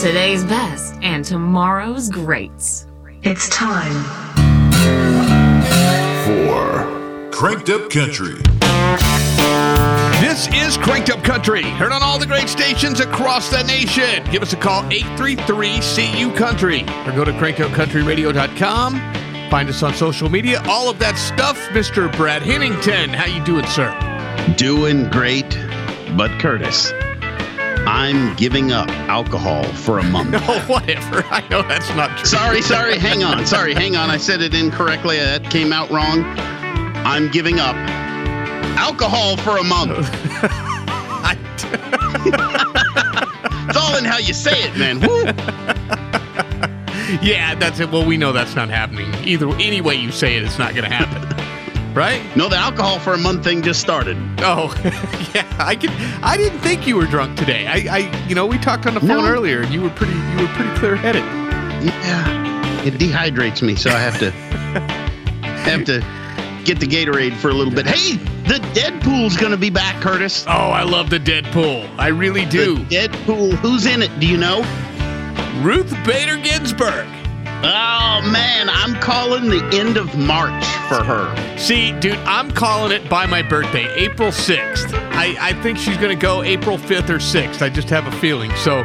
today's best and tomorrow's greats. It's time for Cranked Up Country. This is Cranked Up Country, heard on all the great stations across the nation. Give us a call, 833-CU Country, or go to crankedupcountryradio.com. Find us on social media, all of that stuff. Mr. Brad Hennington, how you doing, sir? Doing great, but Curtis, I'm giving up alcohol for a month. No, oh, whatever. I know that's not true. Sorry, sorry. hang on. Sorry, hang on. I said it incorrectly. That came out wrong. I'm giving up alcohol for a month. it's all in how you say it, man. Woo. Yeah, that's it. Well, we know that's not happening. Either any way you say it, it's not going to happen. Right? No, the alcohol for a month thing just started. Oh, yeah. I can. I didn't think you were drunk today. I, I you know, we talked on the phone No. earlier, and you were pretty, you were pretty clear headed. Yeah, it dehydrates me, so I have to have to get the Gatorade for a little bit. Hey, the Deadpool's gonna be back, Curtis. Oh, I love the Deadpool. I really do. The Deadpool. Who's in it? Do you know? Ruth Bader Ginsburg. Oh man, I'm calling the end of March for her. See, dude, I'm calling it by my birthday, April 6th. I, I think she's going to go April 5th or 6th. I just have a feeling. So,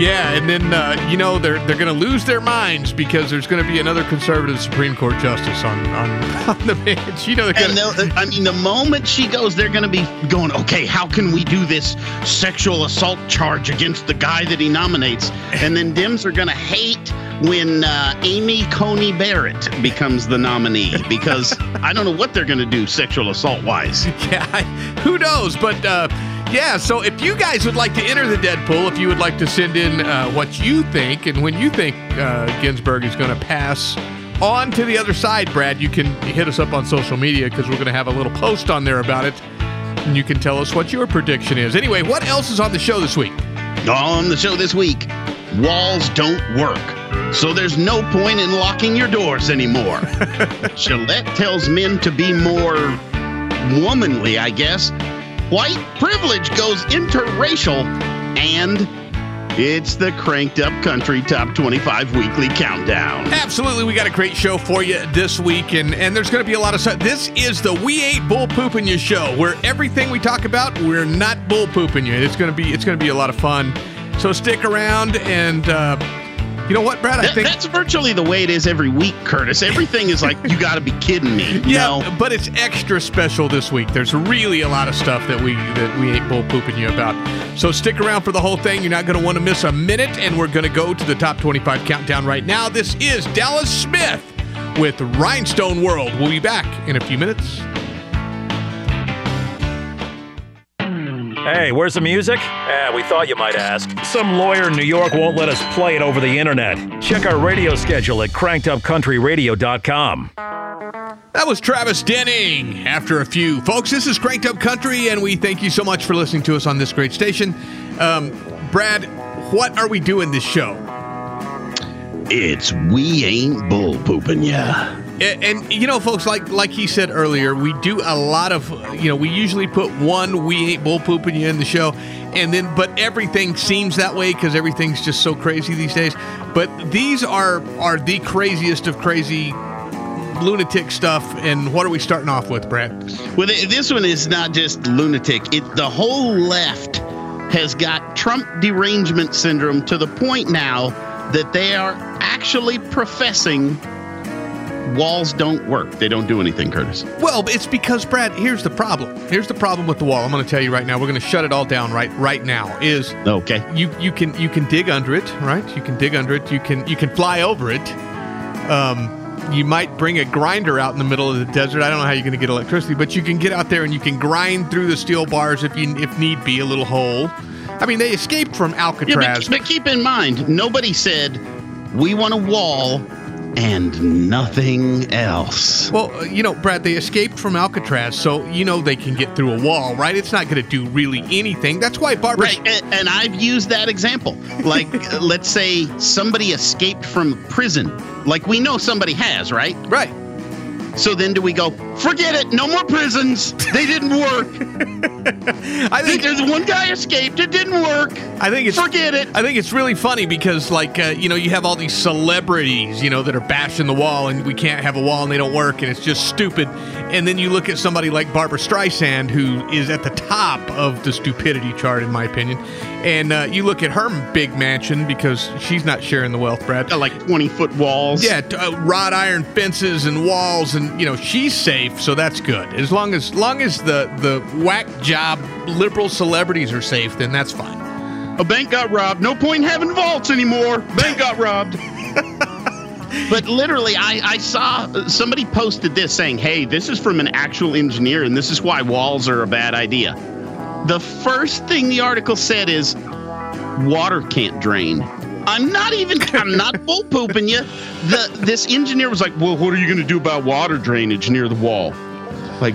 yeah, and then, uh, you know, they're, they're going to lose their minds because there's going to be another conservative Supreme Court justice on, on, on the bench. You know, And to. they'll- I mean, the moment she goes, they're going to be going, okay, how can we do this sexual assault charge against the guy that he nominates? And then Dems are going to hate when uh, Amy Coney Barrett becomes the nominee because I don't know what they're going to do sexual assault wise. Yeah, I, who knows? But uh, yeah, so if you guys would like to enter the Deadpool, if you would like to send in uh, what you think and when you think uh, Ginsburg is going to pass on to the other side, Brad, you can hit us up on social media because we're going to have a little post on there about it. And you can tell us what your prediction is. Anyway, what else is on the show this week? On the show this week, walls don't work. So there's no point in locking your doors anymore. Gillette tells men to be more womanly, I guess. White privilege goes interracial. And it's the Cranked Up Country Top 25 Weekly Countdown. Absolutely, we got a great show for you this week, and, and there's going to be a lot of stuff. This is the We Ain't Bull Pooping You show, where everything we talk about, we're not bull pooping you. It's going to be it's going to be a lot of fun. So stick around, and uh, you know what, Brad? I think that's virtually the way it is every week, Curtis. Everything is like, you got to be kidding me. You yeah, know? but it's extra special this week. There's really a lot of stuff that we that we ain't bull pooping you about. So stick around for the whole thing. You're not going to want to miss a minute, and we're going to go to the top 25 countdown right now. This is Dallas Smith with Rhinestone World. We'll be back in a few minutes. Hey, where's the music? Eh, we thought you might ask. Some lawyer in New York won't let us play it over the internet. Check our radio schedule at crankedupcountryradio.com. That was Travis Denning. After a few, folks, this is Cranked Up Country, and we thank you so much for listening to us on this great station. Um, Brad, what are we doing this show? It's We Ain't Bull Pooping Ya. And, you know, folks, like like he said earlier, we do a lot of you know, we usually put one "we ain't bull pooping you" in the show, and then but everything seems that way because everything's just so crazy these days. But these are are the craziest of crazy lunatic stuff. And what are we starting off with, Brad? Well, this one is not just lunatic. It the whole left has got Trump derangement syndrome to the point now that they are actually professing walls don't work. They don't do anything, Curtis. Well, it's because Brad. Here's the problem. Here's the problem with the wall. I'm going to tell you right now. We're going to shut it all down right right now. Is Okay. you you can you can dig under it, right? You can dig under it. You can you can fly over it. Um, you might bring a grinder out in the middle of the desert. I don't know how you're going to get electricity, but you can get out there and you can grind through the steel bars if you if need be a little hole. I mean, they escaped from Yeah, Alcatraz. but, but keep in mind, nobody said we want a wall and nothing else. well, uh, you know, Brad, they escaped from Alcatraz, so you know they can get through a wall, right? It's not going to do really anything. That's why Barbara. Right, and, and I've used that example. Like, uh, let's say somebody escaped from prison. Like we know somebody has, right? Right. So then do we go, forget it. No more prisons. They didn't work. I think There's one guy escaped. It didn't work. I think it's Forget it. I think it's really funny because, like, uh, you know, you have all these celebrities, you know, that are bashing the wall, and we can't have a wall, and they don't work, and it's just stupid. And then you look at somebody like Barbra Streisand, who is at the top of the stupidity chart, in my opinion. And uh, you look at her big mansion because she's not sharing the wealth, Brad. Got like 20 foot walls. Yeah, uh, wrought iron fences and walls, and you know she's safe, so that's good. As long as long as the the whack job liberal celebrities are safe, then that's fine. A bank got robbed. No point in having vaults anymore. Bank got robbed. but literally, I, I saw uh, somebody posted this saying, hey, this is from an actual engineer, and this is why walls are a bad idea. The first thing the article said is, water can't drain. I'm not even, I'm not bull pooping you. The, this engineer was like, well, what are you going to do about water drainage near the wall? Like,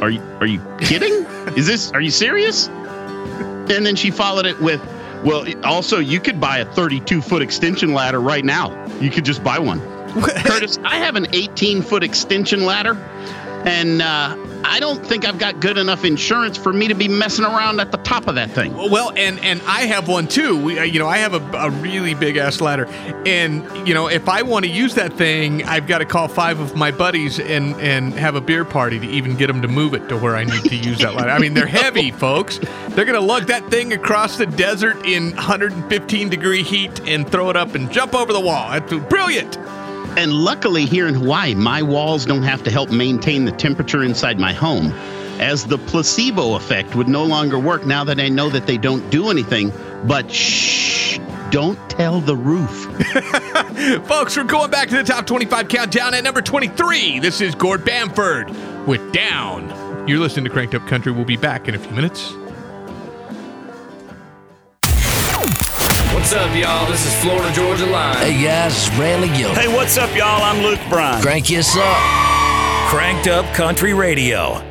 are you, are you kidding? Is this, are you serious? And then she followed it with, well, also, you could buy a 32 foot extension ladder right now. You could just buy one. Curtis, I have an 18 foot extension ladder, and uh, I don't think I've got good enough insurance for me to be messing around at the top of that thing. Well, and and I have one too. We, uh, you know, I have a, a really big ass ladder, and you know, if I want to use that thing, I've got to call five of my buddies and and have a beer party to even get them to move it to where I need to use that ladder. I mean, they're heavy, folks. They're gonna lug that thing across the desert in 115 degree heat and throw it up and jump over the wall. That's brilliant. And luckily, here in Hawaii, my walls don't have to help maintain the temperature inside my home, as the placebo effect would no longer work now that I know that they don't do anything. But shh, don't tell the roof. Folks, we're going back to the top 25 countdown at number 23. This is Gord Bamford with Down. You're listening to Cranked Up Country. We'll be back in a few minutes. What's up, y'all? This is Florida Georgia Line. Hey guys, it's Randy Gilbert. Hey, what's up, y'all? I'm Luke Bryan. Crank us up. Cranked Up Country Radio.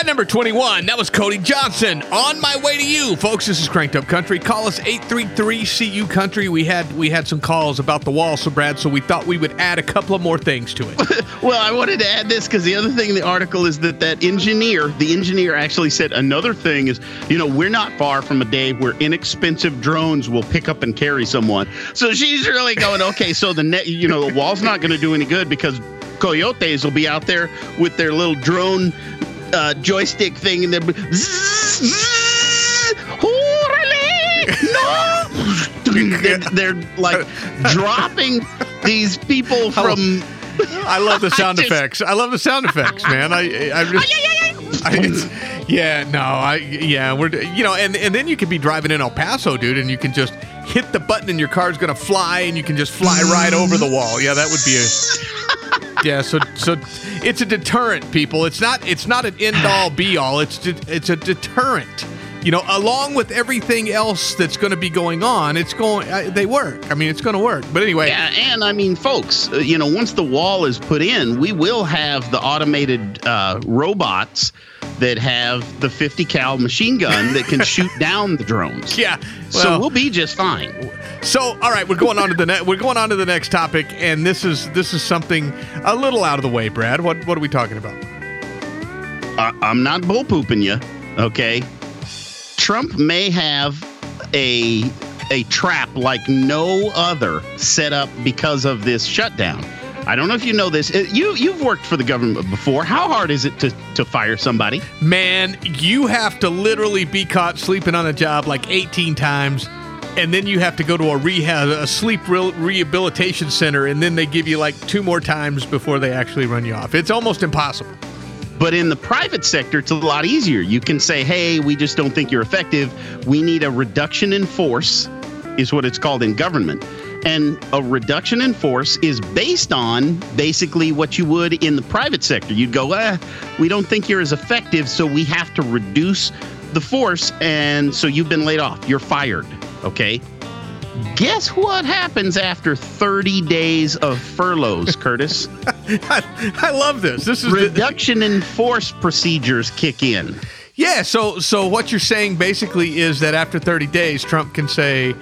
At number 21, that was Cody Johnson. On my way to you, folks. This is Cranked Up Country. Call us 833-CU Country. We had we had some calls about the wall, so Brad, so we thought we would add a couple of more things to it. Well, I wanted to add this because the other thing in the article is that that engineer, the engineer actually said another thing is, you know, we're not far from a day where inexpensive drones will pick up and carry someone. So she's really going, okay, so the net, you know, the wall's not going to do any good because coyotes will be out there with their little drone uh, joystick thing and hurrah, no. they're, they're like dropping these people from I love the sound I just- effects. I love the sound effects, man. I I just I, yeah, no, I yeah, we're you know, and and then you could be driving in El Paso, dude, and you can just hit the button and your car's gonna fly, and you can just fly right over the wall. Yeah, that would be a yeah. So so it's a deterrent, people. It's not it's not an end all be all. It's de- it's a deterrent. You know, along with everything else that's going to be going on, it's going. Uh, they work. I mean, it's going to work. But anyway, Yeah, and I mean, folks, uh, you know, once the wall is put in, we will have the automated uh, robots that have the 50 cal machine gun that can shoot down the drones. yeah. so well- we'll be just fine. So, all right, we're going on to the ne- we're going on to the next topic, and this is this is something a little out of the way, Brad. What what are we talking about? I, I'm not bull pooping you, okay? Trump may have a a trap like no other set up because of this shutdown. I don't know if you know this. Uh, You you've worked for the government before. How hard is it to to fire somebody? Man, you have to literally be caught sleeping on a job like 18 times, and then you have to go to a rehab, a sleep re- rehabilitation center, and then they give you like two more times before they actually run you off. It's almost impossible. But in the private sector, it's a lot easier. You can say, hey, we just don't think you're effective. We need a reduction in force, is what it's called in government. And a reduction in force is based on basically what you would in the private sector. You'd go, eh, we don't think you're as effective, so we have to reduce the force. And so you've been laid off. You're fired. Okay. Guess what happens after 30 days of furloughs, Curtis? I, I love this. This is the, Reduction in force procedures kick in. yeah. So so what you're saying basically is that after 30 days, Trump can say,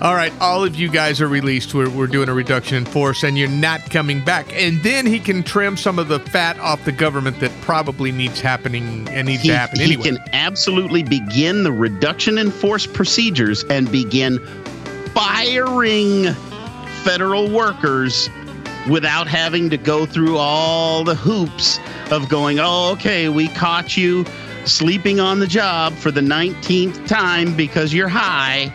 All right, all of you guys are released. We're, we're doing a reduction in force, and you're not coming back. And then he can trim some of the fat off the government that probably needs happening and needs He, to happen he anyway. can absolutely begin the reduction in force procedures and begin firing federal workers without having to go through all the hoops of going, oh, okay, we caught you sleeping on the job for the 19th time because you're high.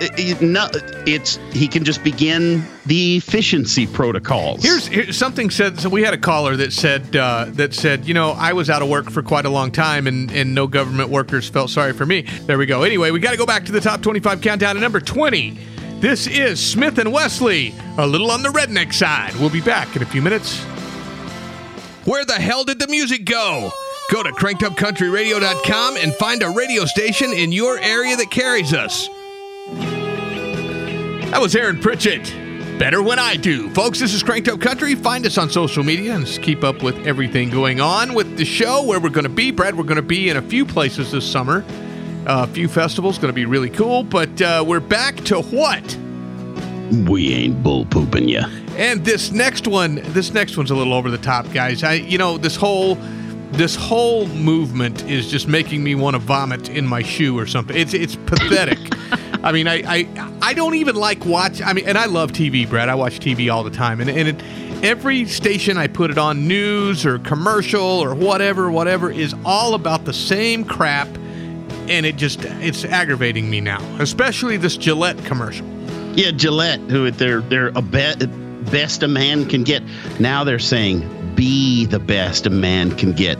It- it- no, it's he can just begin the efficiency protocols. Here's, here's something said. So we had a caller that said uh, that said, you know, I was out of work for quite a long time, and and no government workers felt sorry for me. There we go. Anyway, we got to go back to the top 25 countdown to number 20. This is Smith and Wesley, a little on the redneck side. We'll be back in a few minutes. Where the hell did the music go? Go to crankedupcountryradio.com and find a radio station in your area that carries us. That was Aaron Pritchett. Better when I do. Folks, this is Cranked Up Country. Find us on social media and keep up with everything going on with the show, where we're going to be. Brad, we're going to be in a few places this summer, uh, a few festivals, going to be really cool. But uh, we're back to what? we ain't bull pooping you. And this next one, this next one's a little over the top, guys. I, you know, this whole, this whole movement is just making me want to vomit in my shoe or something. It's, it's pathetic. I mean, I, I, I don't even like watch. I mean, and I love TV, Brad. I watch TV all the time, and and it, every station I put it on, news or commercial or whatever, whatever, is all about the same crap, and it just, it's aggravating me now, especially this Gillette commercial. Yeah, Gillette, who they're they're a be- best a man can get. Now they're saying be the best a man can get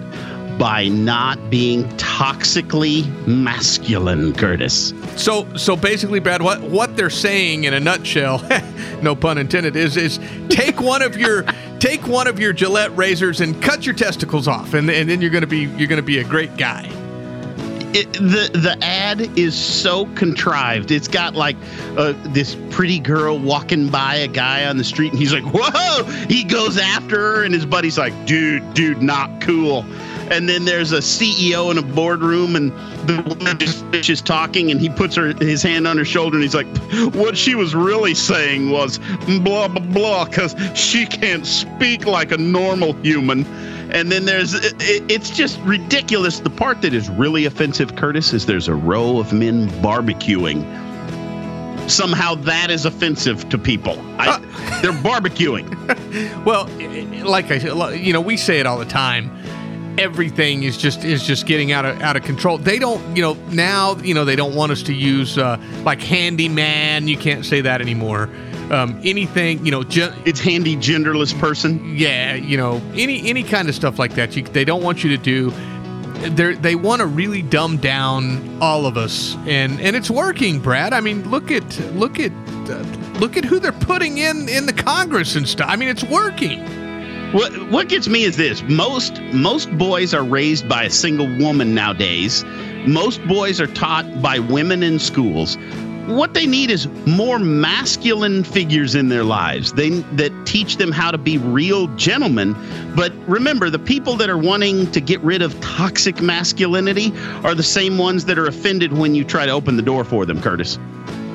by not being toxically masculine, Curtis. So so basically, Brad, what what they're saying in a nutshell, no pun intended, is is take one of your take one of your Gillette razors and cut your testicles off, and, and then you're gonna be you're gonna be a great guy. It, the the ad is so contrived. It's got like uh, this pretty girl walking by a guy on the street, and he's like, "Whoa!" He goes after her, and his buddy's like, "Dude, dude, not cool." And then there's a CEO in a boardroom, and the woman just is talking, and he puts her his hand on her shoulder, and he's like, "What she was really saying was blah blah blah, because she can't speak like a normal human." And then there's it, it's just ridiculous. The part that is really offensive, Curtis, is there's a row of men barbecuing. Somehow that is offensive to people. I, uh. they're barbecuing. Well, like I said, you know, we say it all the time. Everything is just is just getting out of out of control. They don't, you know, now you know they don't want us to use uh, like handyman. You can't say that anymore. Um, anything, you know, ju- It's handy genderless person. yeah, you know, any any kind of stuff like that. You, they don't want you to do. They they want to really dumb down all of us, and and it's working, Brad. I mean, look at look at uh, look at who they're putting in in the Congress and stuff. I mean, it's working. What what gets me is this: most most boys are raised by a single woman nowadays. Most boys are taught by women in schools. What they need is more masculine figures in their lives. They that teach them how to be real gentlemen. But remember, the people that are wanting to get rid of toxic masculinity are the same ones that are offended when you try to open the door for them, Curtis.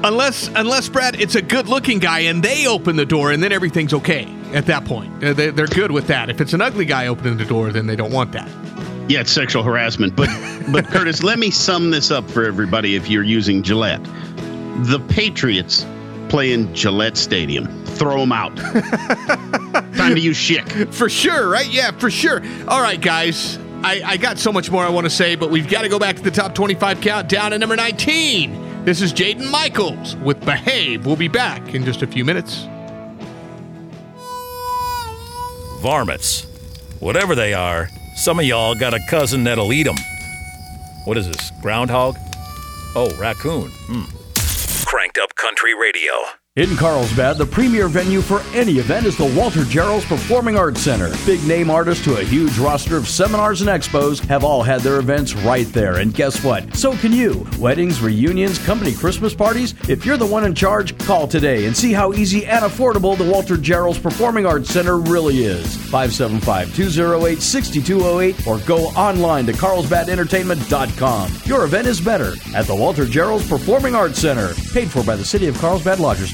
Unless, unless Brad, it's a good-looking guy, and they open the door, and then everything's okay at that point. They, they're good with that. If it's an ugly guy opening the door, then they don't want that. Yeah, it's sexual harassment. But but Curtis, let me sum this up for everybody if you're using Gillette. The Patriots play in Gillette Stadium. Throw them out. Time to use Schick. For sure, right? Yeah, for sure. All right, guys. I, I got so much more I want to say, but we've got to go back to the top 25 countdown at number 19. This is Jaden Michaels with Behave. We'll be back in just a few minutes. Varmints. Whatever they are, some of y'all got a cousin that'll eat them. What is this, groundhog? Oh, raccoon. Hmm. Cranked Up Country Radio. In Carlsbad, the premier venue for any event is the Walter Gerrells Performing Arts Center. Big name artists to a huge roster of seminars and expos have all had their events right there. And guess what? So can you. Weddings, reunions, company Christmas parties. If you're the one in charge, call today and see how easy and affordable the Walter Gerrells Performing Arts Center really is. 575 208 6208 or go online to carlsbadentertainment.com. Your event is better at the Walter Gerrells Performing Arts Center. Paid for by the City of Carlsbad Lodgers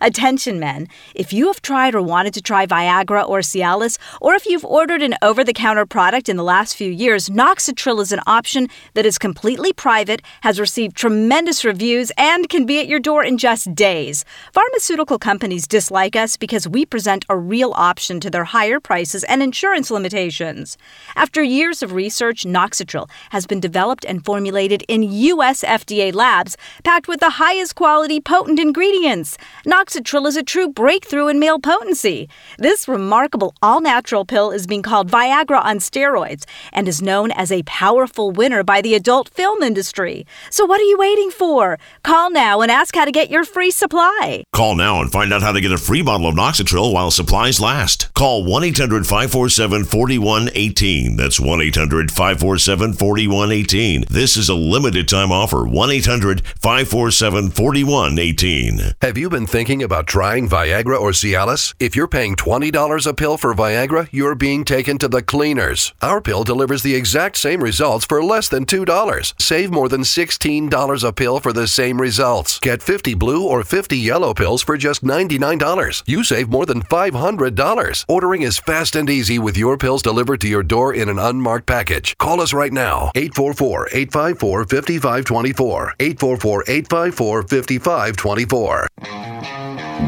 Attention, men. If you have tried or wanted to try Viagra or Cialis, or if you've ordered an over the counter product in the last few years, Noxitril is an option that is completely private, has received tremendous reviews, and can be at your door in just days. Pharmaceutical companies dislike us because we present a real option to their higher prices and insurance limitations. After years of research, Noxitril has been developed and formulated in U.S. FDA labs, packed with the highest quality potent ingredients. Noxitril is a true breakthrough in male potency. This remarkable all natural pill is being called Viagra on steroids and is known as a powerful winner by the adult film industry. So, what are you waiting for? Call now and ask how to get your free supply. Call now and find out how to get a free bottle of Noxitril while supplies last. Call 1 800 547 4118. That's 1 800 547 4118. This is a limited time offer. 1 800 547 4118. Have you been thinking about trying Viagra or Cialis? If you're paying $20 a pill for Viagra, you're being taken to the cleaners. Our pill delivers the exact same results for less than $2. Save more than $16 a pill for the same results. Get 50 blue or 50 yellow pills for just $99. You save more than $500. Ordering is fast and easy with your pills delivered to your door in an unmarked package. Call us right now. 844 854 5524. 844 854 5524.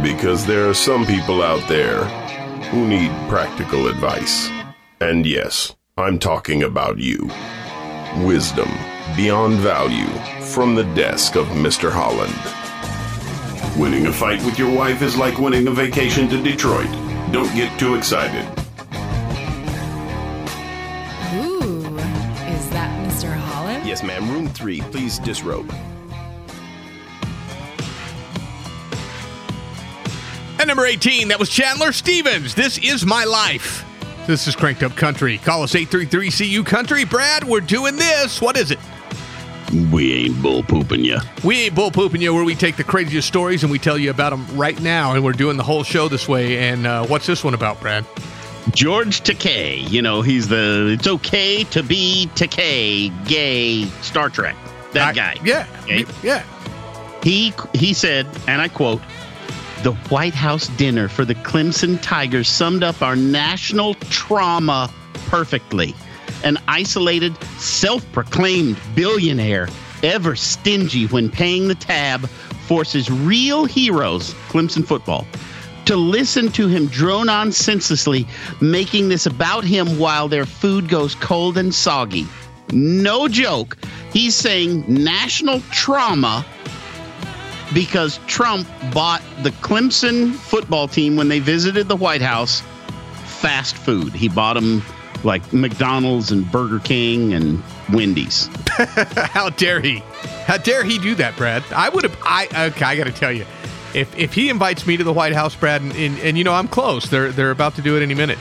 Because there are some people out there who need practical advice. And yes, I'm talking about you. Wisdom beyond value from the desk of Mr. Holland. Winning a fight with your wife is like winning a vacation to Detroit. Don't get too excited. Ooh, is that Mr. Holland? Yes, ma'am. Room three. Please disrobe. And number 18, that was Chandler Stevens. This is my life. This is Cranked Up Country. Call us 833 CU Country. Brad, we're doing this. What is it? We ain't bull pooping you. We ain't bull pooping you, where we take the craziest stories and we tell you about them right now. And we're doing the whole show this way. And uh, what's this one about, Brad? George Takei. You know, he's the it's okay to be Takei, gay Star Trek. That I- guy. Yeah. Okay? Yeah. He he said, and I quote, "The White House dinner for the Clemson Tigers summed up our national trauma perfectly. An isolated, self-proclaimed billionaire, ever stingy when paying the tab, forces real heroes, Clemson football, to listen to him drone on senselessly, making this about him while their food goes cold and soggy. No joke. He's saying national trauma because Trump bought the Clemson football team when they visited the White House fast food. He bought them like McDonald's and Burger King and Wendy's. How dare he? How dare he do that, Brad? I would have. I okay. I got to tell you, if if he invites me to the White House, Brad, and, and, and you know I'm close. They're they're about to do it any minute.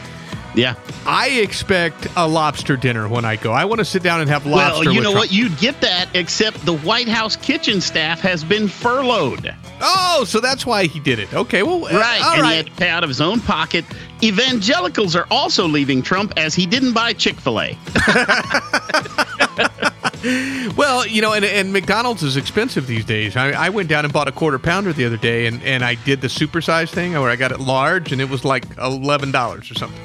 Yeah. I expect a lobster dinner when I go. I want to sit down and have lobster. well, you know Trump. what? You'd get that, except the White House kitchen staff has been furloughed. Oh, so that's why he did it. Okay, well, uh, Right, all and he had to pay out of his own pocket. Evangelicals are also leaving Trump as he didn't buy Chick Fil A. Well, you know, and, and McDonald's is expensive these days. I, I went down and bought a quarter pounder the other day, and, and I did the supersize thing where I got it large, and it was like eleven dollars or something.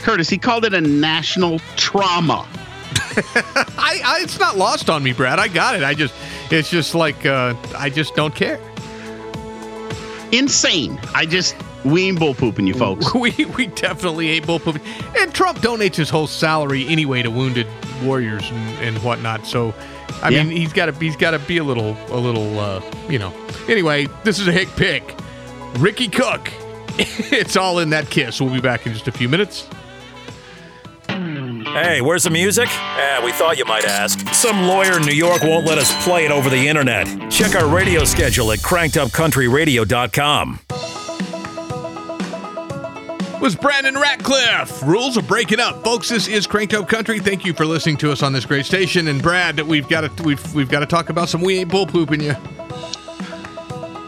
Curtis, he called it a national trauma. I, I it's not lost on me, Brad. I got it. I just it's just like uh, I just don't care. Insane. I just we ain't bull pooping you folks. We we definitely ain't bullpooping. And Trump donates his whole salary anyway to wounded warriors and, and whatnot. So, I Yeah. mean, he's got to he's got to be a little a little uh, you know. Anyway, this is a hick pick. Ricky Cook. it's all in that kiss. We'll be back in just a few minutes. Hey, where's the music? Eh, we thought you might ask. Some lawyer in New York won't let us play it over the internet. Check our radio schedule at crankedupcountryradio.com. was Brandon Ratcliff. Rules of breaking up, folks. This is Cranked Up Country. Thank you for listening to us on this great station. And Brad, we've got to we've we've got to talk about some we ain't bull pooping you.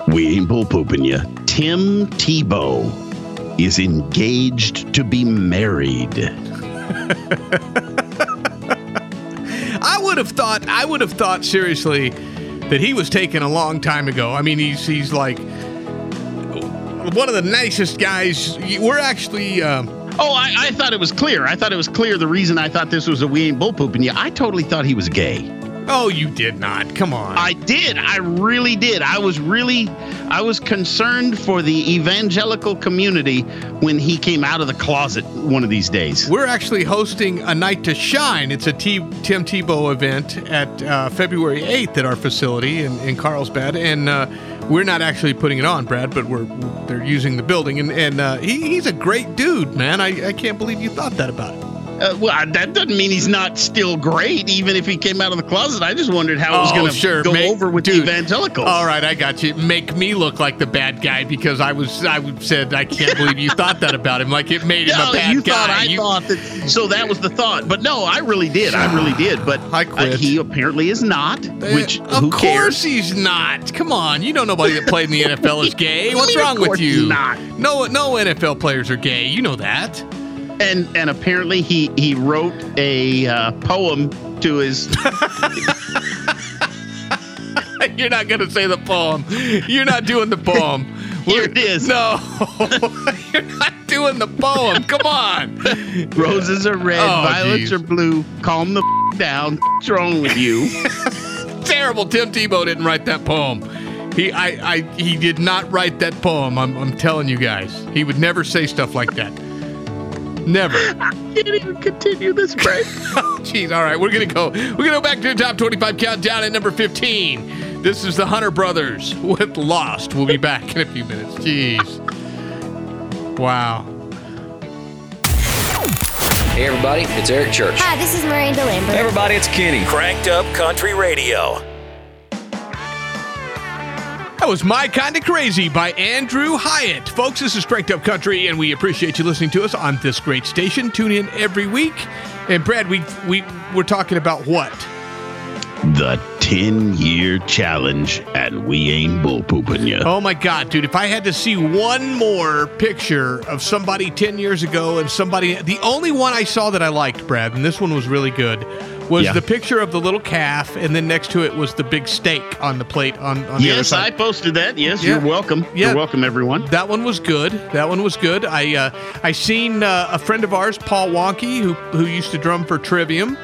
We ain't bull pooping you. Tim Tebow is engaged to be married. I would have thought I would have thought seriously that he was taken a long time ago. I mean, he's he's like one of the nicest guys. We're actually. Uh, oh, I, I, thought it was clear. I thought it was clear. The reason I thought this was a we ain't bull pooping you. I totally thought he was gay. Oh, you did not. Come on. I did. I really did. I was really, I was concerned for the evangelical community when he came out of the closet one of these days. We're actually hosting a night to shine. It's a T- Tim Tebow event at uh, February 8th at our facility in, in Carlsbad. And, uh, we're not actually putting it on, Brad, but we're they're using the building, and and uh, he, he's a great dude, man. I, I can't believe you thought that about him. Uh, well, that doesn't mean he's not still great, even if he came out of the closet. I just wondered how oh, it was going to sure. go Make, over with dude, evangelicals. All right, I got you. Make me look like the bad guy because I was I said I can't believe you thought that about him. Like it made him no, a bad you guy. Thought I you, thought that. So that was the thought. But no, I really did. I really did. But. Uh, he apparently is not. Uh, which uh, of who course cares? he's not. Come on, you know nobody that played in the NFL is gay. What's wrong with you? Not. No, no NFL players are gay. You know that and and apparently he he wrote a uh, poem to his. You're not gonna say the poem. You're not doing the poem. Here it is. No, you're not doing the poem. Come on. Roses are red, oh, violets geez. are blue. Calm the down. What's wrong with you? Terrible. Tim Tebow didn't write that poem. He, I, I, he did not write that poem. I'm, I'm telling you guys. He would never say stuff like that. Never. I can't even continue this break. oh, jeez. All right, we're gonna go. We're gonna go back to the top 25 countdown at number 15. This is the Hunter Brothers with Lost. We'll be back in a few minutes. Jeez. Wow. Hey everybody, it's Eric Church. Hi, this is Miranda Lambert. Hey everybody, it's Kenny. Cranked Up Country Radio. That was My Kinda Crazy by Andrew Hyatt. Folks, this is Cranked Up Country, and we appreciate you listening to us on this great station. Tune in every week. And Brad, we we we're talking about what? The 10 year challenge, and we ain't bull pooping you. Oh my God, dude. If I had to see one more picture of somebody 10 years ago and somebody, the only one I saw that I liked, Brad, and this one was really good, was yeah. the picture of the little calf, and then next to it was the big steak on the plate on, on yes, I posted that. Yes, yeah. you're welcome. Yeah. You're welcome, everyone. That one was good. That one was good. I uh, I seen uh, a friend of ours, Paul Wandtke, who who used to drum for Trivium,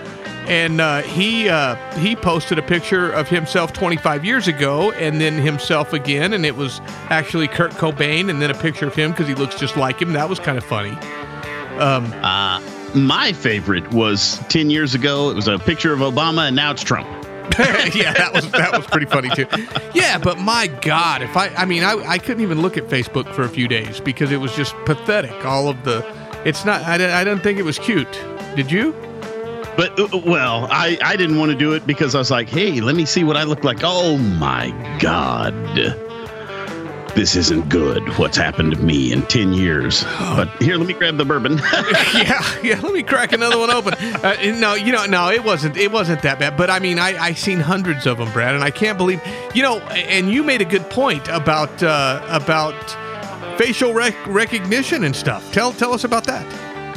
and uh, he uh, he posted a picture of himself 25 years ago, and then himself again, and it was actually Kurt Cobain, and then a picture of him because he looks just like him. That was kind of funny. Um, uh, my favorite was 10 years ago. It was a picture of Obama, and now it's Trump. yeah, that was that was pretty funny too. Yeah, but my God, if I I mean I, I couldn't even look at Facebook for a few days because it was just pathetic. All of the, it's not. I I don't think it was cute. Did you? But uh, well, I I didn't want to do it because I was like, hey, let me see what I look like. Oh my God this isn't good. What's happened to me in 10 years? But here, let me grab the bourbon. yeah, yeah, let me crack another one open. Uh, no, you know, no, it wasn't, it wasn't that bad. But I mean, I, I seen hundreds of them, Brad, and I can't believe, you know, and you made a good point about, uh, about facial rec- recognition and stuff. Tell, tell us about that.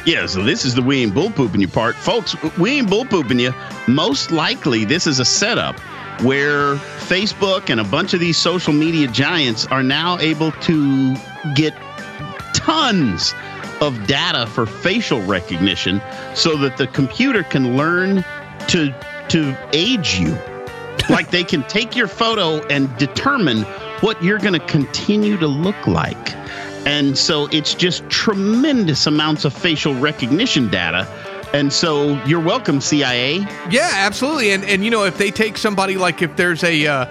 Yeah, so this is the we ain't bull pooping you part. Folks, we ain't bull pooping you. Most likely, this is a setup where Facebook and a bunch of these social media giants are now able to get tons of data for facial recognition so that the computer can learn to to age you. like they can take your photo and determine what you're going to continue to look like. And so it's just tremendous amounts of facial recognition data and so you're welcome, CIA. Yeah, absolutely. And and you know, if they take somebody like if there's a uh,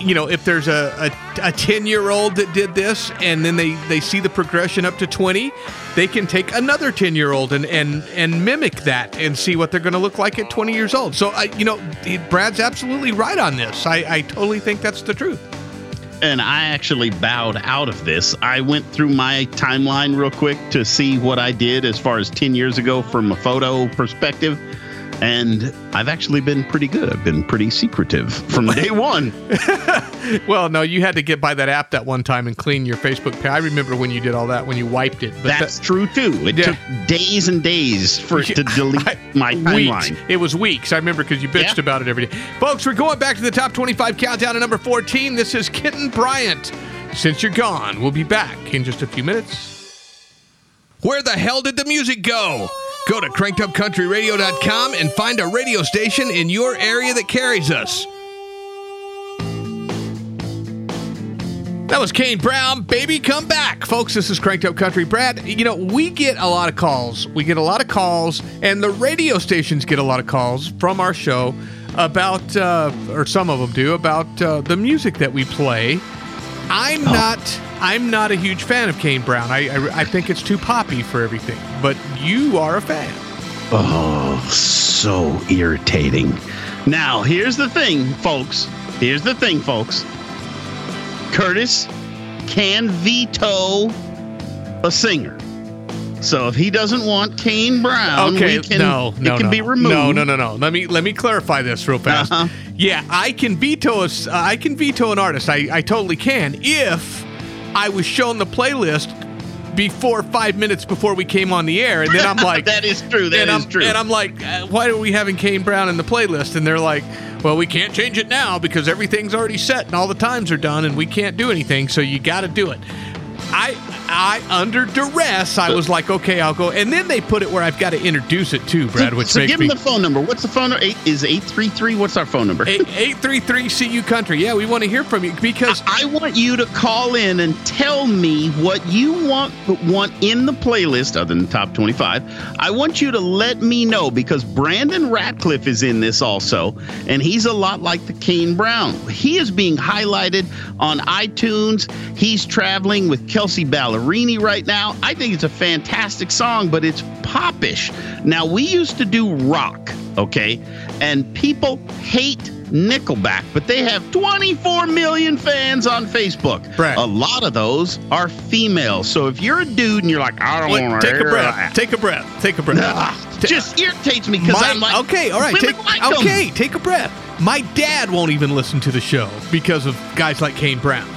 you know, if there's a a 10 year old that did this and then they, they see the progression up to 20, they can take another 10 year old and, and, and mimic that and see what they're going to look like at 20 years old. So, I, you know, Brad's absolutely right on this. I, I totally think that's the truth and I actually bowed out of this. I went through my timeline real quick to see what I did as far as 10 years ago from a photo perspective and I've actually been pretty good. I've been pretty secretive from day one. well, no, you had to get by that app that one time and clean your Facebook page. I remember when you did all that when you wiped it. But That's that, true too. It yeah. took days and days for it to delete I, my timeline. Weeks. It was weeks. I remember because you bitched yeah. about it every day. Folks, we're going back to the top 25 countdown to number 14. This is Kitten Bryant. Since you're gone, we'll be back in just a few minutes. Where the hell did the music go? Go to crankedupcountryradio.com and find a radio station in your area that carries us. That was Kane Brown. Baby, come back. Folks, this is Cranked Up Country. Brad, you know, we get a lot of calls. We get a lot of calls, and the radio stations get a lot of calls from our show about, uh, or some of them do, about uh, the music that we play. I'm oh. not I'm not a huge fan of Kane Brown. I, I, I think it's too poppy for everything. But you are a fan. Oh, so irritating. Now, here's the thing, folks. Here's the thing, folks. Curtis can veto a singer. So if he doesn't want Kane Brown, okay, can, no, no, it can no. be removed. No, no, no, no. Let me let me clarify this real fast. Uh-huh. Yeah, I can veto a, I can veto an artist. I, I totally can if I was shown the playlist before five minutes before we came on the air, and then I'm like, "That is true. That is true." And I'm like, uh, "Why are we having Kane Brown in the playlist?" And they're like, "Well, we can't change it now because everything's already set and all the times are done, and we can't do anything. So you got to do it." I I under duress, I was like, okay, I'll go. And then they put it where I've got to introduce it too, Brad. Which so makes give me the phone number. What's the phone number? Eight is eight three three. What's our phone number? Eight three three CU Country. Yeah, we want to hear from you because I, I, want you to call in and tell me what you want want in the playlist, other than top twenty five. I want you to let me know because Brandon Ratcliff is in this also, and he's a lot like the Kane Brown. He is being highlighted on iTunes. He's traveling with Kelsea Ballerini right now. I think it's a fantastic song, but it's popish. Now, we used to do rock, okay? And people hate Nickelback, but they have 24 million fans on Facebook. Brad. A lot of those are females. So if you're a dude and you're like, I don't want to take a breath, that. take a breath, take a breath. Nah, just irritates me because I'm like, okay, all right, take, like okay, take a breath. My dad won't even listen to the show because of guys like Kane Brown.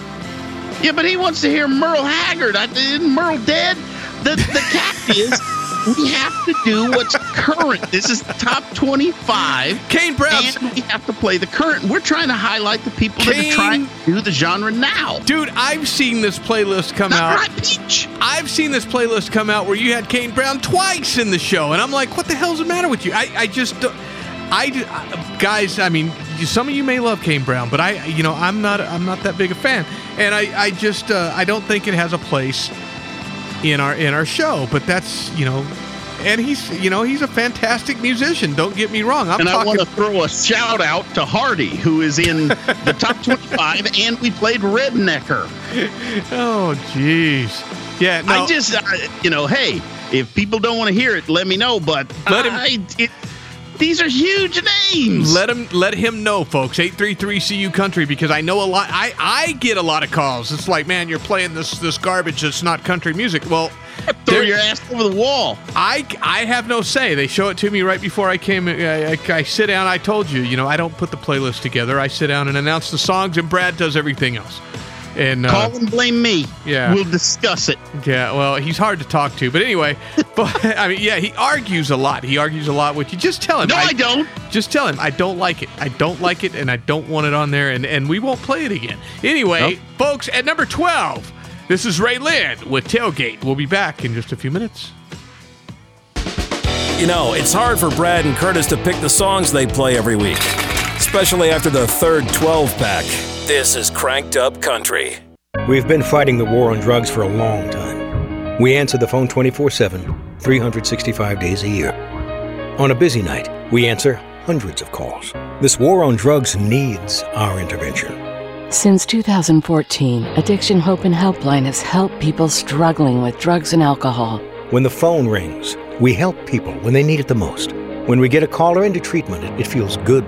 Yeah, but he wants to hear Merle Haggard. I, isn't Merle dead? The, the fact is, we have to do what's current. This is top 25. Kane Brown. And we have to play the current. We're trying to highlight the people Kane, that are trying to do the genre now. Dude, I've seen this playlist come Not out. Right, Peach. I've seen this playlist come out where you had Kane Brown twice in the show. And I'm like, what the hell's the matter with you? I, I just don't. I guys, I mean, some of you may love Kane Brown, but I, you know, I'm not, I'm not that big a fan, and I, I just, uh, I don't think it has a place in our, in our show. But that's, you know, and he's, you know, he's a fantastic musician. Don't get me wrong. I'm and talking- I want to throw a shout out to Hardy, who is in the top 25, and we played Rednecker. Oh, jeez. Yeah, no. I just, uh, you know, hey, if people don't want to hear it, let me know. But let him. I, it, these are huge names. Let him let him know, folks. Eight three three CU country because I know a lot. I I get a lot of calls. It's like, man, you're playing this this garbage. It's not country music. Well, throw your ass over the wall. I I have no say. They show it to me right before I came. I, I, I sit down. I told you, you know, I don't put the playlist together. I sit down and announce the songs, and Brad does everything else. And uh, call and blame me. Yeah, we'll discuss it. Yeah, well, he's hard to talk to, but anyway, but I mean, yeah, he argues a lot. He argues a lot with you. Just tell him. No, I, I, don't. Just tell him I don't like it. I don't like it, and I don't want it on there, and and we won't play it again. Anyway, nope. folks, at number twelve, this is RaeLynn with Tailgate. We'll be back in just a few minutes. You know, it's hard for Brad and Curtis to pick the songs they play every week, especially after the third 12 pack. This is Cranked Up Country. We've been fighting the war on drugs for a long time. We answer the phone 24 7, 365 days a year. On a busy night, we answer hundreds of calls. This war on drugs needs our intervention. Since 2014, Addiction Hope and Helpline has helped people struggling with drugs and alcohol. When the phone rings, we help people when they need it the most. When we get a caller into treatment, it, it feels good.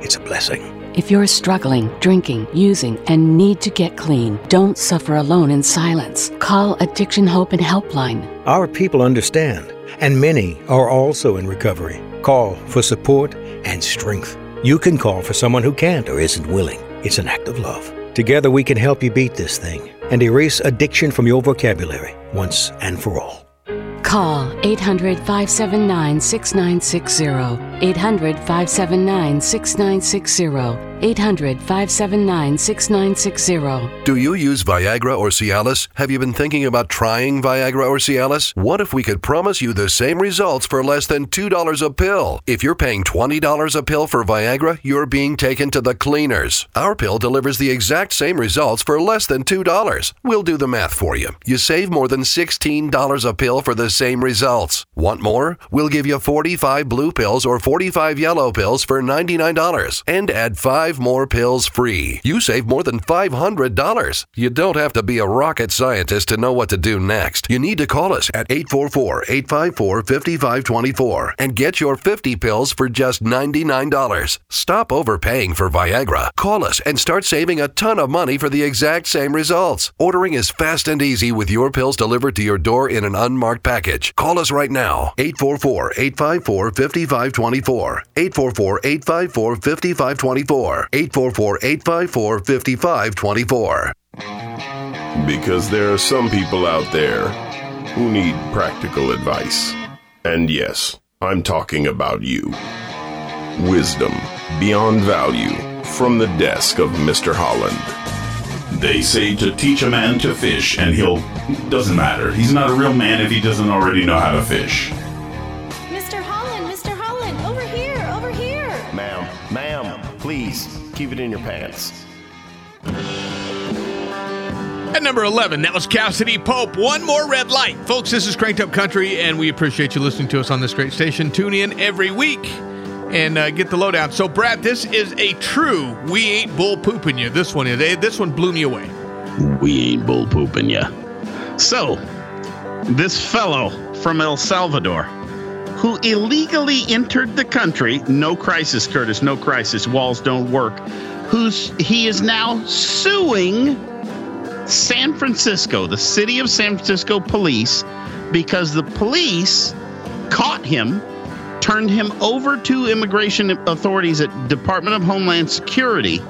It's a blessing. If you're struggling, drinking, using, and need to get clean, don't suffer alone in silence. Call Addiction Hope and Helpline. Our people understand, and many are also in recovery. Call for support and strength. You can call for someone who can't or isn't willing. It's an act of love. Together we can help you beat this thing and erase addiction from your vocabulary once and for all. Call 800 579 6960. 800 579 6960. 800 579 6960. Do you use Viagra or Cialis? Have you been thinking about trying Viagra or Cialis? What if we could promise you the same results for less than $2 a pill? If you're paying $20 a pill for Viagra, you're being taken to the cleaners. Our pill delivers the exact same results for less than $2. We'll do the math for you. You save more than $16 a pill for the same results. Want more? We'll give you 45 blue pills or 45 yellow pills for $99 and add 5 more pills free. You save more than $500. You don't have to be a rocket scientist to know what to do next. You need to call us at 844 854 5524 and get your 50 pills for just $99. Stop overpaying for Viagra. Call us and start saving a ton of money for the exact same results. Ordering is fast and easy with your pills delivered to your door in an unmarked package. Call us right now 844 854 5524. 844 854 5524. 844 854 5524. Because there are some people out there who need practical advice. And yes, I'm talking about you. Wisdom beyond value from the desk of Mr. Holland. They say to teach a man to fish, and he'll. Doesn't matter. He's not a real man if he doesn't already know how to fish. Please keep it in your pants. At number 11, that was Cassadee Pope. One more red light. Folks, this is Cranked Up Country, and we appreciate you listening to us on this great station. Tune in every week and uh, get the lowdown. So, Brad, this is a true we ain't bull pooping you. This one is. eh, This one blew me away. We ain't bull pooping you. So, this fellow from El Salvador who illegally entered the country, no crisis, Curtis, no crisis, walls don't work, who's he is now suing San Francisco, the city of San Francisco police, because the police caught him, turned him over to immigration authorities at Department of Homeland Security.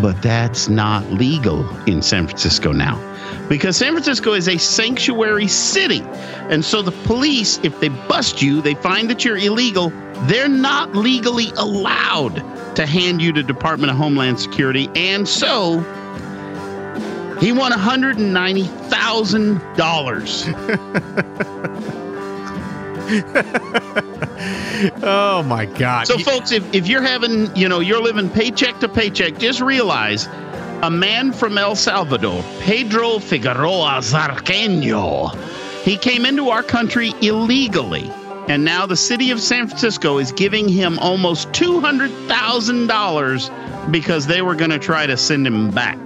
But that's not legal in San Francisco now. Because San Francisco is a sanctuary city. And so the police, if they bust you, they find that you're illegal, they're not legally allowed to hand you to Department of Homeland Security. And so he won $190,000. oh my God. So, folks, if, if you're having, you know, you're living paycheck to paycheck, just realize a man from El Salvador, Pedro Figueroa Zarqueño, he came into our country illegally. And now the city of San Francisco is giving him almost $200,000 because they were going to try to send him back.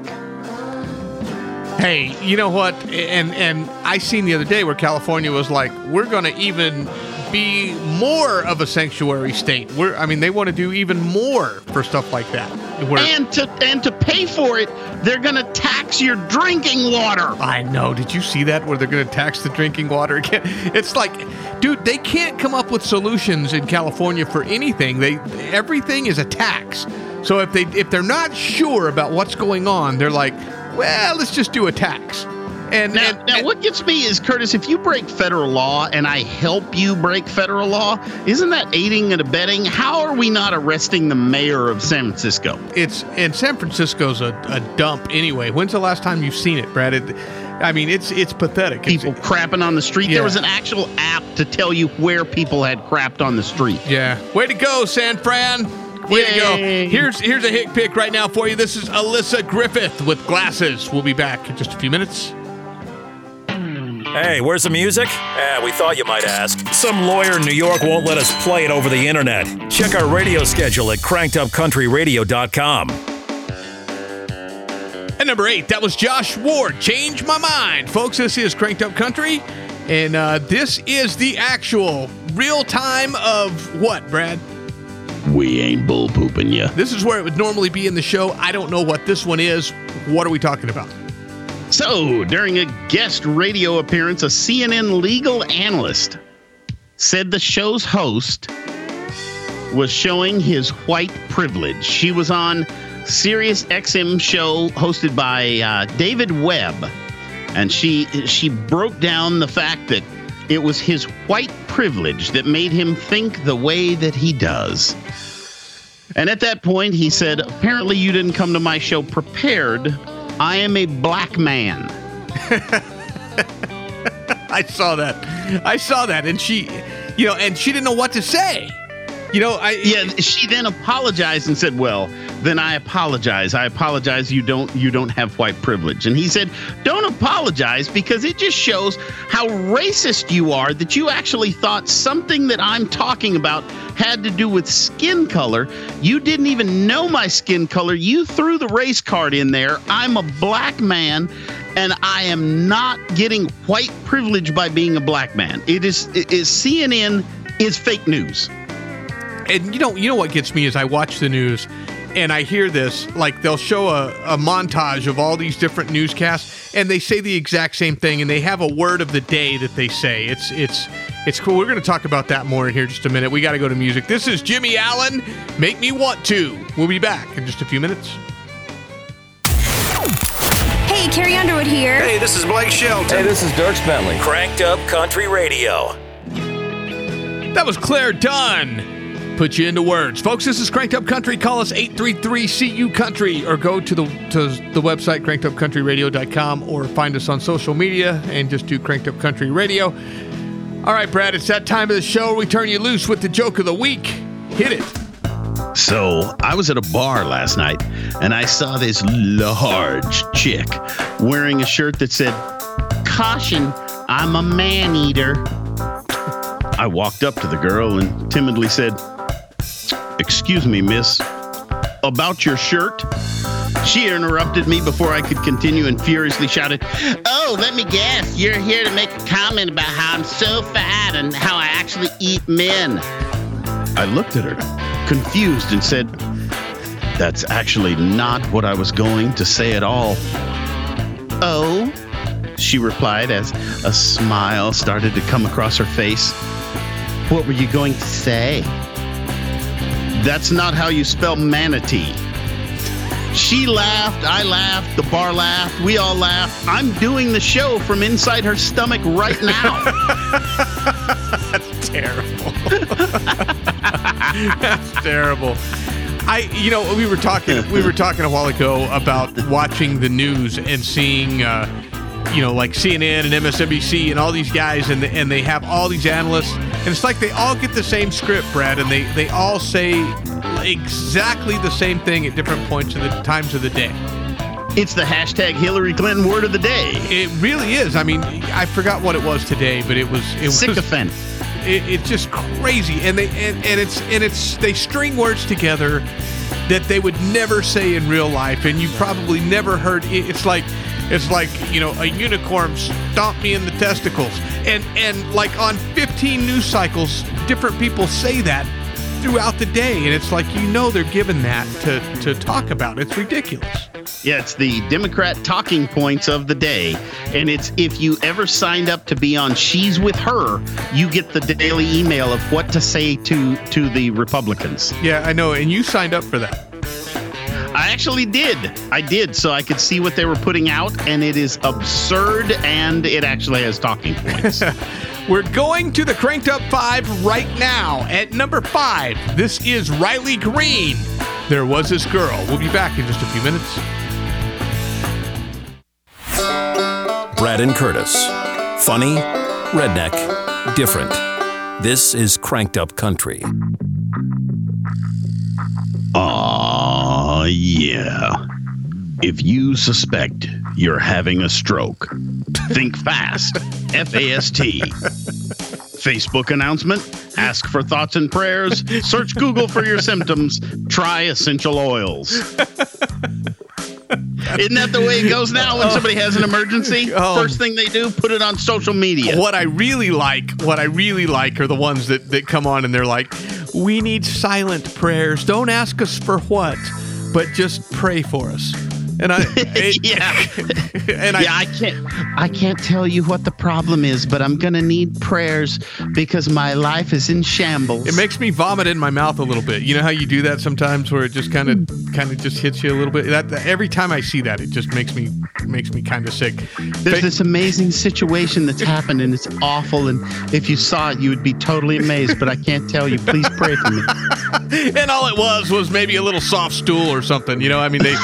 Hey, you know what? And and I seen the other day where California was like, we're going to even be more of a sanctuary state. We're, I mean, they want to do even more for stuff like that. Where, And to and to pay for it, they're going to tax your drinking water. I know. Did you see that where they're going to tax the drinking water again? It's like, dude, they can't come up with solutions in California for anything. They everything is a tax. So if they if they're not sure about what's going on, they're like, well, let's just do a tax. And now, and, now what gets me is Curtis, if you break federal law and I help you break federal law, isn't that aiding and abetting? How are we not arresting the mayor of San Francisco? it's and San Francisco's a, a dump anyway. When's the last time you've seen it, Brad? It, I mean, it's it's pathetic. People It's- crapping on the street. Yeah. There was an actual app to tell you where people had crapped on the street. Yeah. Way to go, San Fran. Way to go. Here's here's a hit pick right now for you. This is Alyssa Griffith with glasses. We'll be back in just a few minutes. Hey, where's the music? Eh, we thought you might ask. Some lawyer in New York won't let us play it over the internet. Check our radio schedule at crankedupcountryradio.com. At number eight, that was Josh Ward. Change my mind, folks. This is Cranked Up Country, and uh, this is the actual real time of what, Brad? We ain't bull pooping you. This is where it would normally be in the show. I don't know what this one is. What are we talking about? So, during a guest radio appearance, a CNN legal analyst said the show's host was showing his white privilege. She was on Sirius XM show hosted by uh, David Webb, and she she broke down the fact that it was his white privilege that made him think the way that he does. And at that point, he said, Apparently, you didn't come to my show prepared. I am a black man. I saw that. I saw that. And she, you know, and she didn't know what to say. You know, I yeah. She then apologized and said, "Well, then I apologize. I apologize. You don't you don't have white privilege." And he said, "Don't apologize because it just shows how racist you are that you actually thought something that I'm talking about had to do with skin color. You didn't even know my skin color. You threw the race card in there. I'm a black man." And I am not getting white privilege by being a black man. It is, is CNN is fake news and you know, you know what gets me is I watch the news and I hear this, like they'll show a, a, montage of all these different newscasts, and they say the exact same thing, and they have a word of the day that they say. It's it's it's cool. We're going to talk about that more in here just a minute. We got to go to music. This is Jimmy Allen. Make me want to. We'll be back in just a few minutes. Hey, Carrie Underwood here. Hey, this is Blake Shelton. Hey, this is Dierks Bentley. Cranked Up Country Radio. That was Clare Dunn put you into words. Folks, this is Cranked Up Country. Call us 833-CU Country or go to the to the website crankedupcountryradio.com or find us on social media and just do Cranked Up Country Radio. All right, Brad, it's that time of the show we turn you loose with the joke of the week. Hit it. So, I was at a bar last night and I saw this large chick wearing a shirt that said, Caution, I'm a man eater. I walked up to the girl and timidly said, Excuse me, miss, about your shirt? She interrupted me before I could continue and furiously shouted, Oh, let me guess, you're here to make a comment about how I'm so fat and how I actually eat men. I looked at her, confused, and said, That's actually not what I was going to say at all. Oh, she replied as a smile started to come across her face. What were you going to say? That's not how you spell manatee. She laughed, I laughed, the bar laughed, we all laughed. I'm doing the show from inside her stomach right now. That's terrible. That's terrible. I, you know, we were talking, we were talking a while ago about watching the news and seeing, uh, you know, like CNN and MSNBC and all these guys, and the, and they have all these analysts, and it's like they all get the same script, Brad, and they they all say exactly the same thing at different points of the times of the day. It's the hashtag Hillary Clinton word of the day. It really is. I mean, I forgot what it was today, but it was it sycophant. was it, it's just crazy, and they and, and it's and it's they string words together that they would never say in real life, and you probably never heard. It's like it's like you know a unicorn stomped me in the testicles, and and like on 15 news cycles, different people say that throughout the day, and it's like you know they're given that to to talk about. It's ridiculous. Yeah, it's the Democrat talking points of the day. And it's if you ever signed up to be on She's with Her, you get the daily email of what to say to to the Republicans. Yeah, I know, and you signed up for that. I actually did. I did, so I could see what they were putting out, and it is absurd, and it actually has talking points. We're going to the Cranked Up Five right now. At number five, this is Riley Green. There was this girl. We'll be back in just a few minutes. Brad and Curtis. Funny, redneck, different. This is Cranked Up Country. Yeah. If you suspect you're having a stroke, think fast. F A S T. Facebook announcement. Ask for thoughts and prayers. Search Google for your symptoms. Try essential oils. Isn't that the way it goes now when somebody has an emergency? Oh. First thing they do, put it on social media. What I really like, what I really like are the ones that, that come on and they're like, we need silent prayers. Don't ask us for what, but just pray for us. And I, it- yeah, and I, yeah, I can't, I can't tell you what the problem is, but I'm gonna need prayers because my life is in shambles. it makes me vomit in my mouth a little bit. You know how you do that sometimes, where it just kind of, kind of just hits you a little bit. That, that- every time I see that, it just makes me, makes me kind of sick. There's this amazing situation that's happened, and it's awful. And if you saw it, you would be totally amazed. But I can't tell you. Please pray for me. and all it was was maybe a little soft stool or something. You know, I mean, they,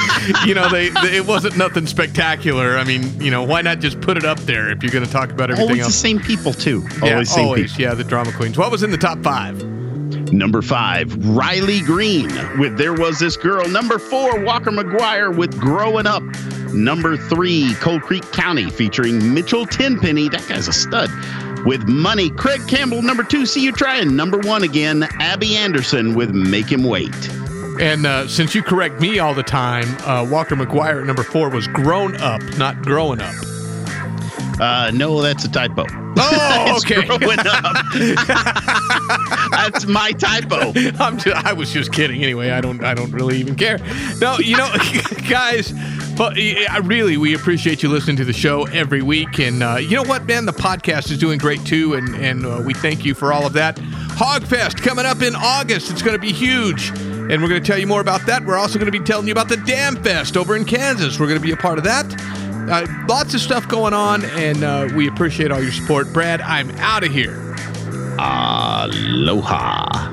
you know, they, they it wasn't nothing spectacular. I mean, you know, why not just put it up there if you're going to talk about everything Always the same people too. yeah, Always same always, people. yeah, the drama queens. What was in the top five? Number five, Riley Green with There Was This Girl. Number four, Walker McGuire with Growing Up. Number three, Cold Creek County featuring Mitchell Tenpenny. That guy's a stud. With Money. Craig Campbell, number two, See You Trying. Number one again, Abby Anderson with Make Him Wait. And uh, since you correct me all the time, uh, Walker McGuire at number four was grown up, not growing up. Uh, no, that's a typo. Oh, okay. growing up. that's my typo. I'm just, I was just kidding. Anyway, I don't I don't really even care. No, you know, guys, but I really we appreciate you listening to the show every week, and uh, you know what, man, the podcast is doing great too, and and uh, we thank you for all of that. Hogfest coming up in August. It's going to be huge. And we're going to tell you more about that. We're also going to be telling you about the Dam Fest over in Kansas. We're going to be a part of that. Uh, lots of stuff going on, and uh, we appreciate all your support. Brad, I'm out of here. Aloha.